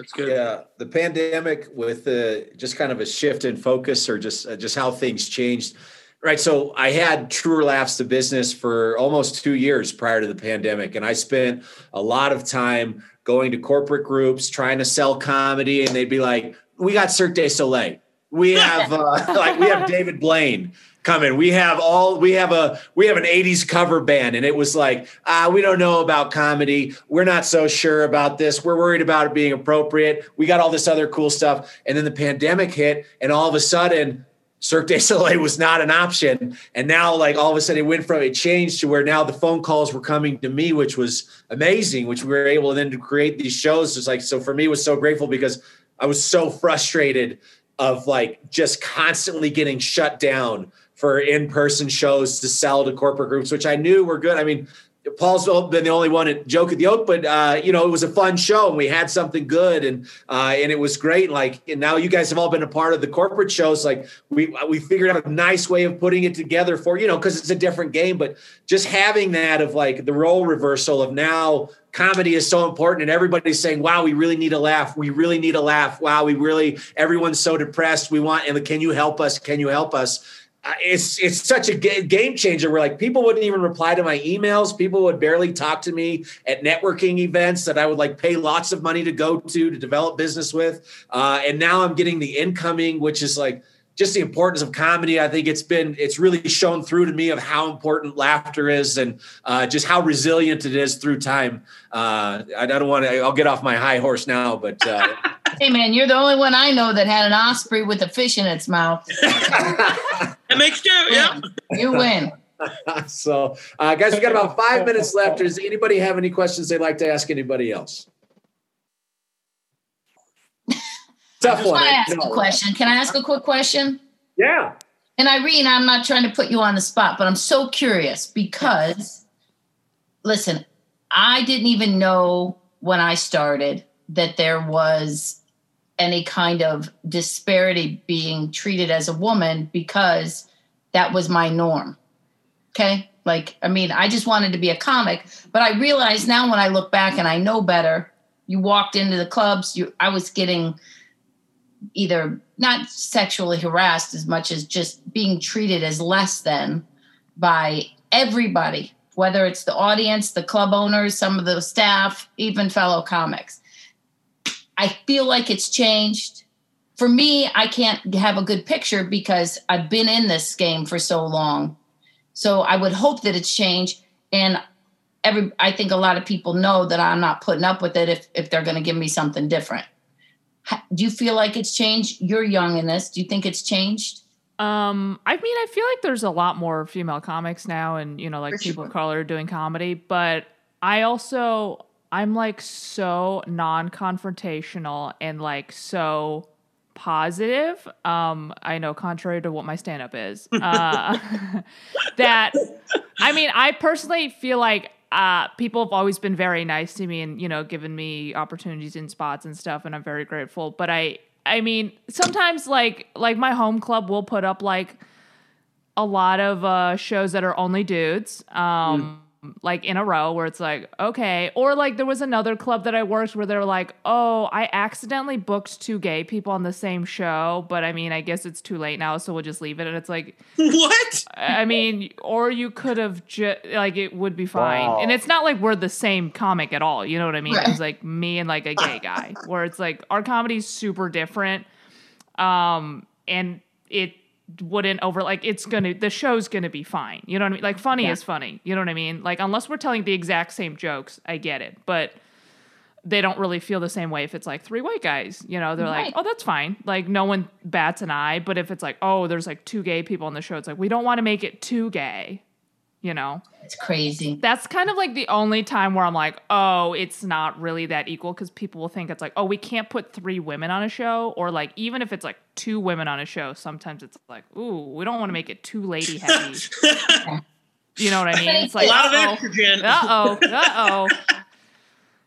That's good. Yeah, the pandemic with the just kind of a shift in focus, or just uh, just how things changed. Right. So I had Truer Laughs to business for almost two years prior to the pandemic, and I spent a lot of time going to corporate groups trying to sell comedy, and they'd be like, "We got Cirque du Soleil. We have uh, like we have David Blaine." coming. We have all we have a we have an 80s cover band and it was like, ah, we don't know about comedy. We're not so sure about this. We're worried about it being appropriate. We got all this other cool stuff. And then the pandemic hit and all of a sudden Cirque du Soleil was not an option. And now, like, all of a sudden, it went from it changed to where now the phone calls were coming to me, which was amazing, which we were able then to create these shows. It's like, so for me, was so grateful because I was so frustrated of like just constantly getting shut down for in-person shows to sell to corporate groups, which I knew were good. I mean, Paul's been the only one at Joke at the Oak, but uh, you know, it was a fun show and we had something good and uh, and it was great. Like, and now you guys have all been a part of the corporate shows. Like, we we figured out a nice way of putting it together for you know, because it's a different game. But just having that of like the role reversal of now comedy is so important and everybody's saying wow we really need a laugh we really need a laugh wow we really everyone's so depressed we want and can you help us can you help us it's it's such a game changer where like people wouldn't even reply to my emails. People would barely talk to me at networking events that i would like pay lots of money to go to to develop business with. Uh, and now i'm getting the incoming which is like just the importance of comedy. I think it's been it's really shown through to me of how important laughter is and uh, just how resilient it is through time. Uh, I don't want to. I'll get off my high horse now, but. Uh, hey man, you're the only one I know that had an osprey with a fish in its mouth. it makes two. Yeah. You win. so, uh, guys, we got about five minutes left. Does anybody have any questions they'd like to ask anybody else? Tough one. I eh? ask a question. Can I ask a quick question? Yeah. And Irene, I'm not trying to put you on the spot, but I'm so curious because, listen, I didn't even know when I started that there was any kind of disparity being treated as a woman because that was my norm. Okay. Like, I mean, I just wanted to be a comic, but I realize now when I look back and I know better, you walked into the clubs, you I was getting either not sexually harassed as much as just being treated as less than by everybody, whether it's the audience, the club owners, some of the staff, even fellow comics. I feel like it's changed. For me, I can't have a good picture because I've been in this game for so long. So I would hope that it's changed. And every I think a lot of people know that I'm not putting up with it if if they're going to give me something different do you feel like it's changed? You're young in this. Do you think it's changed? Um, I mean, I feel like there's a lot more female comics now, and you know, like For people sure. of color doing comedy. But I also, I'm like so non-confrontational and like so positive. Um, I know, contrary to what my stand-up is, uh, that I mean, I personally feel like uh, people have always been very nice to me and you know given me opportunities in spots and stuff and i'm very grateful. But i i mean sometimes like like my home club will put up like a lot of uh shows that are only dudes um mm like in a row where it's like okay. Or like there was another club that i worked where they're like oh i accidentally booked two gay people on the same show but i mean i guess it's too late now so we'll just leave it. And it's like what? I mean or you could have just like it would be fine. Wow. and it's not like we're the same comic at all you know what i mean? Right. it's like me and like a gay guy where it's like our comedy's super different um and it wouldn't over like it's gonna the show's gonna be fine. You know what i mean? Like funny yeah. is funny. You know what i mean? Like unless we're telling the exact same jokes i get it. But they don't really feel the same way if it's like three white guys. You know they're right. like oh that's fine. Like no one bats an eye. But if it's like oh there's like two gay people on the show it's like we don't want to make it too gay. You know it's crazy. That's kind of like the only time where i'm like oh it's not really that equal because people will think it's like oh we can't put three women on a show or like even if it's like two women on a show sometimes it's like ooh we don't want to make it too lady heavy. You know what i mean? It's like a lot oh, uh-oh, of estrogen uh-oh uh-oh.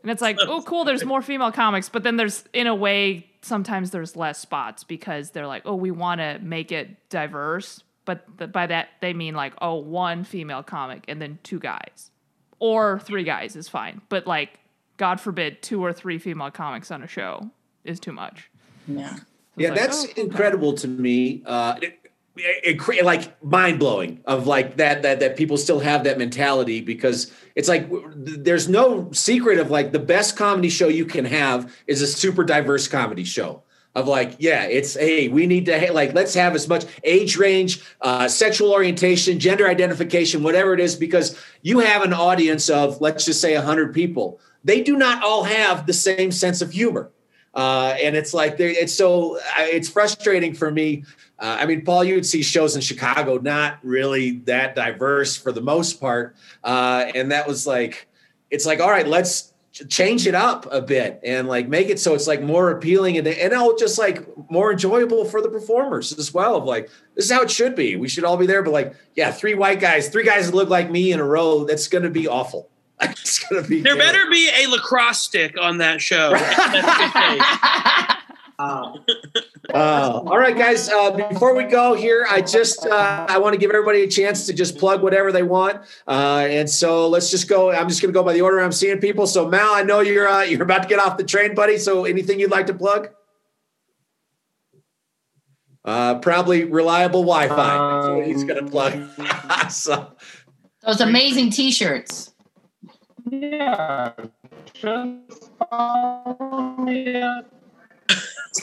And it's like oh cool there's more female comics but then there's in a way sometimes there's less spots because they're like oh we want to make it diverse but the, by that they mean like oh one female comic and then two guys. Or three guys is fine but like god forbid two or three female comics on a show is too much. Yeah. Yeah like, that's oh, incredible okay. to me uh it, it, it, like mind blowing of like that that that people still have that mentality because it's like there's no secret of like the best comedy show you can have is a super diverse comedy show of like, yeah, it's hey, we need to like let's have as much age range, uh, sexual orientation, gender identification, whatever it is, because you have an audience of let's just say hundred people. They do not all have the same sense of humor, uh, and it's like it's so it's frustrating for me. Uh, I mean, Paul, you would see shows in Chicago not really that diverse for the most part, uh, and that was like, it's like, all right, let's change it up a bit and like make it so it's like more appealing and and all just like more enjoyable for the performers as well of like this is how it should be. We should all be there but like yeah three white guys three guys that look like me in a row that's gonna be awful. It's gonna be there better be a lacrosse stick on that show. Uh, all right, guys. Uh, before we go here, I just uh, I want to give everybody a chance to just plug whatever they want, uh, and so let's just go. I'm just going to go by the order I'm seeing people. So Mal, I know you're uh, you're about to get off the train, buddy. So anything you'd like to plug? Uh, probably reliable Wi-Fi. That's what he's going to plug. so those amazing T-shirts. Yeah, just follow me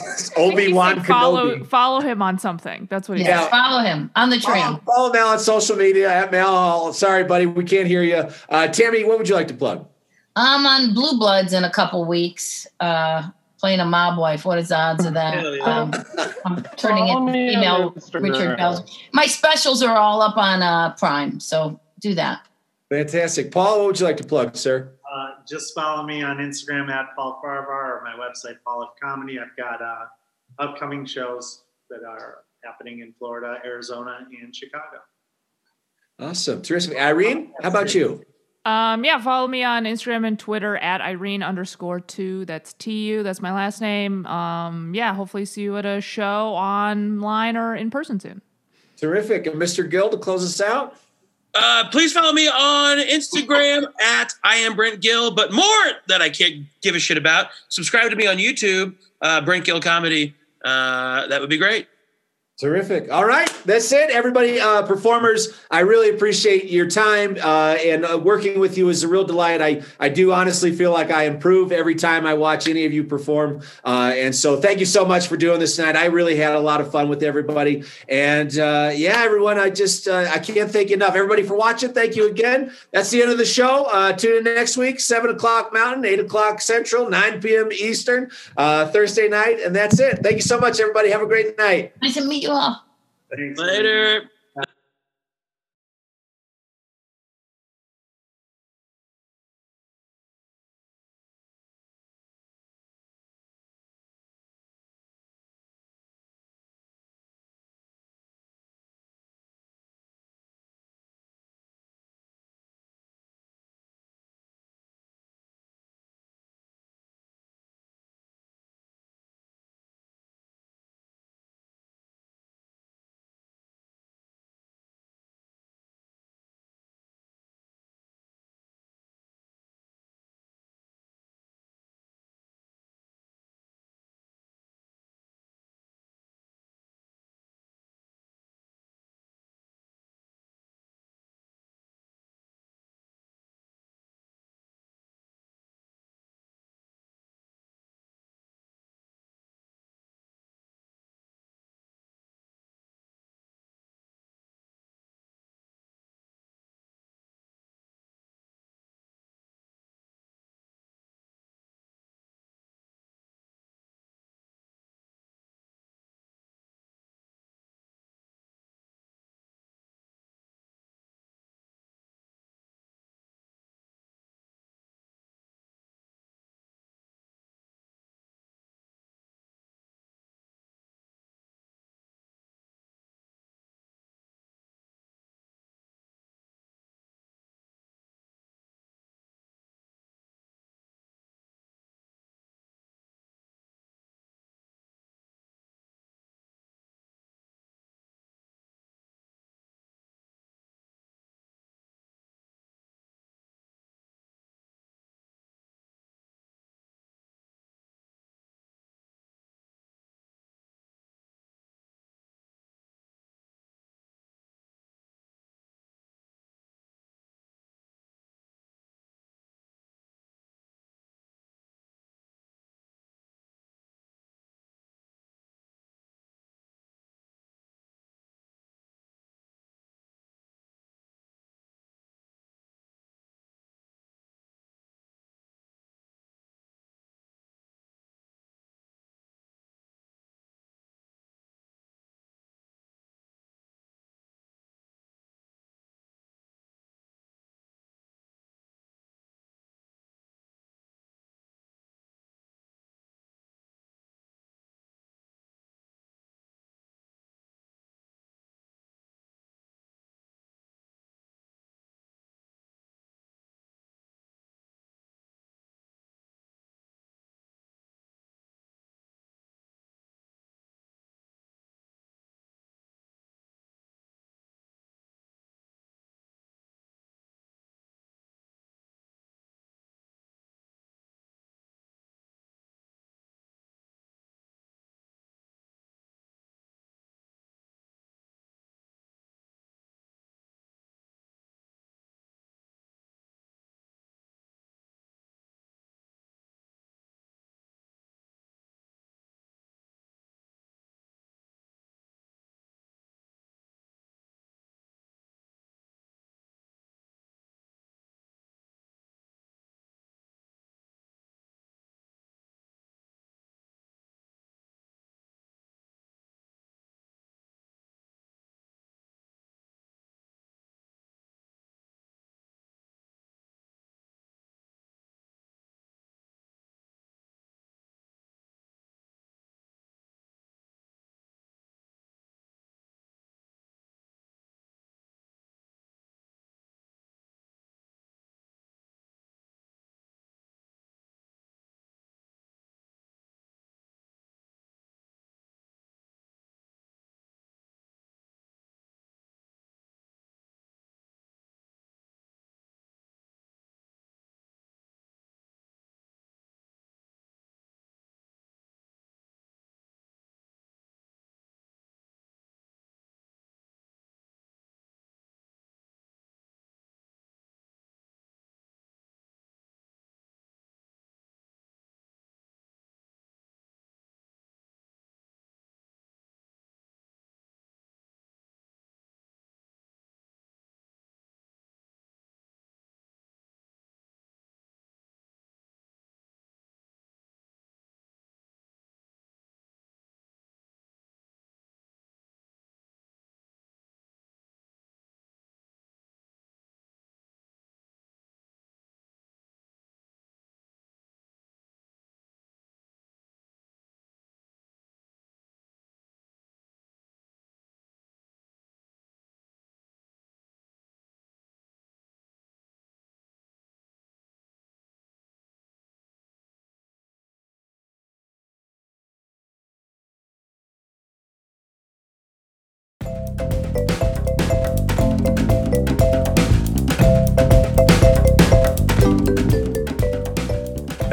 Obi Wan follow follow him on something. That's what he Yeah, said. follow him on the train. Follow, follow Mal on social media at Mal Hall. Sorry, buddy, we can't hear you. Uh, Tammy, what would you like to plug? I'm on Blue Bloods in a couple weeks, uh, playing a mob wife. What is the odds of that? Hell yeah. Um, I'm turning Follow in me female Richard Belzer. My specials are all up on uh, Prime, so do that. Fantastic. Paul, what would you like to plug, sir? Uh, just follow me on Instagram at Paul Farahvar or my website, Paul of Comedy. I've got uh, upcoming shows that are happening in Florida, Arizona, and Chicago. Awesome. Terrific. Irene, how about you? Um, yeah, follow me on Instagram and Twitter at Irene underscore Tu. That's T U. That's my last name. Um, yeah, hopefully see you at a show online or in person soon. Terrific. And Mr. Gill to close us out? Uh, please follow me on Instagram at I am Brent Gill. But more that I can't give a shit about, subscribe to me on YouTube, uh, Brent Gill Comedy. Uh, that would be great. Terrific. All right, that's it, everybody. Uh, performers, I really appreciate your time uh, and uh, working with you is a real delight. I I do honestly feel like I improve every time I watch any of you perform, uh, and so thank you so much for doing this tonight. I really had a lot of fun with everybody, and uh, yeah, everyone, I just uh, I can't thank you enough. Everybody for watching. Thank you again. That's the end of the show. Tune in next week, seven o'clock Mountain, eight o'clock Central, nine p.m. Eastern, Thursday night, and that's it. Thank you so much, everybody. Have a great night. Nice to meet you all. Thanks. Later.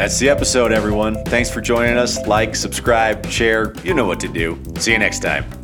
That's the episode, everyone. Thanks for joining us. Like, subscribe, share. You know what to do. See you next time.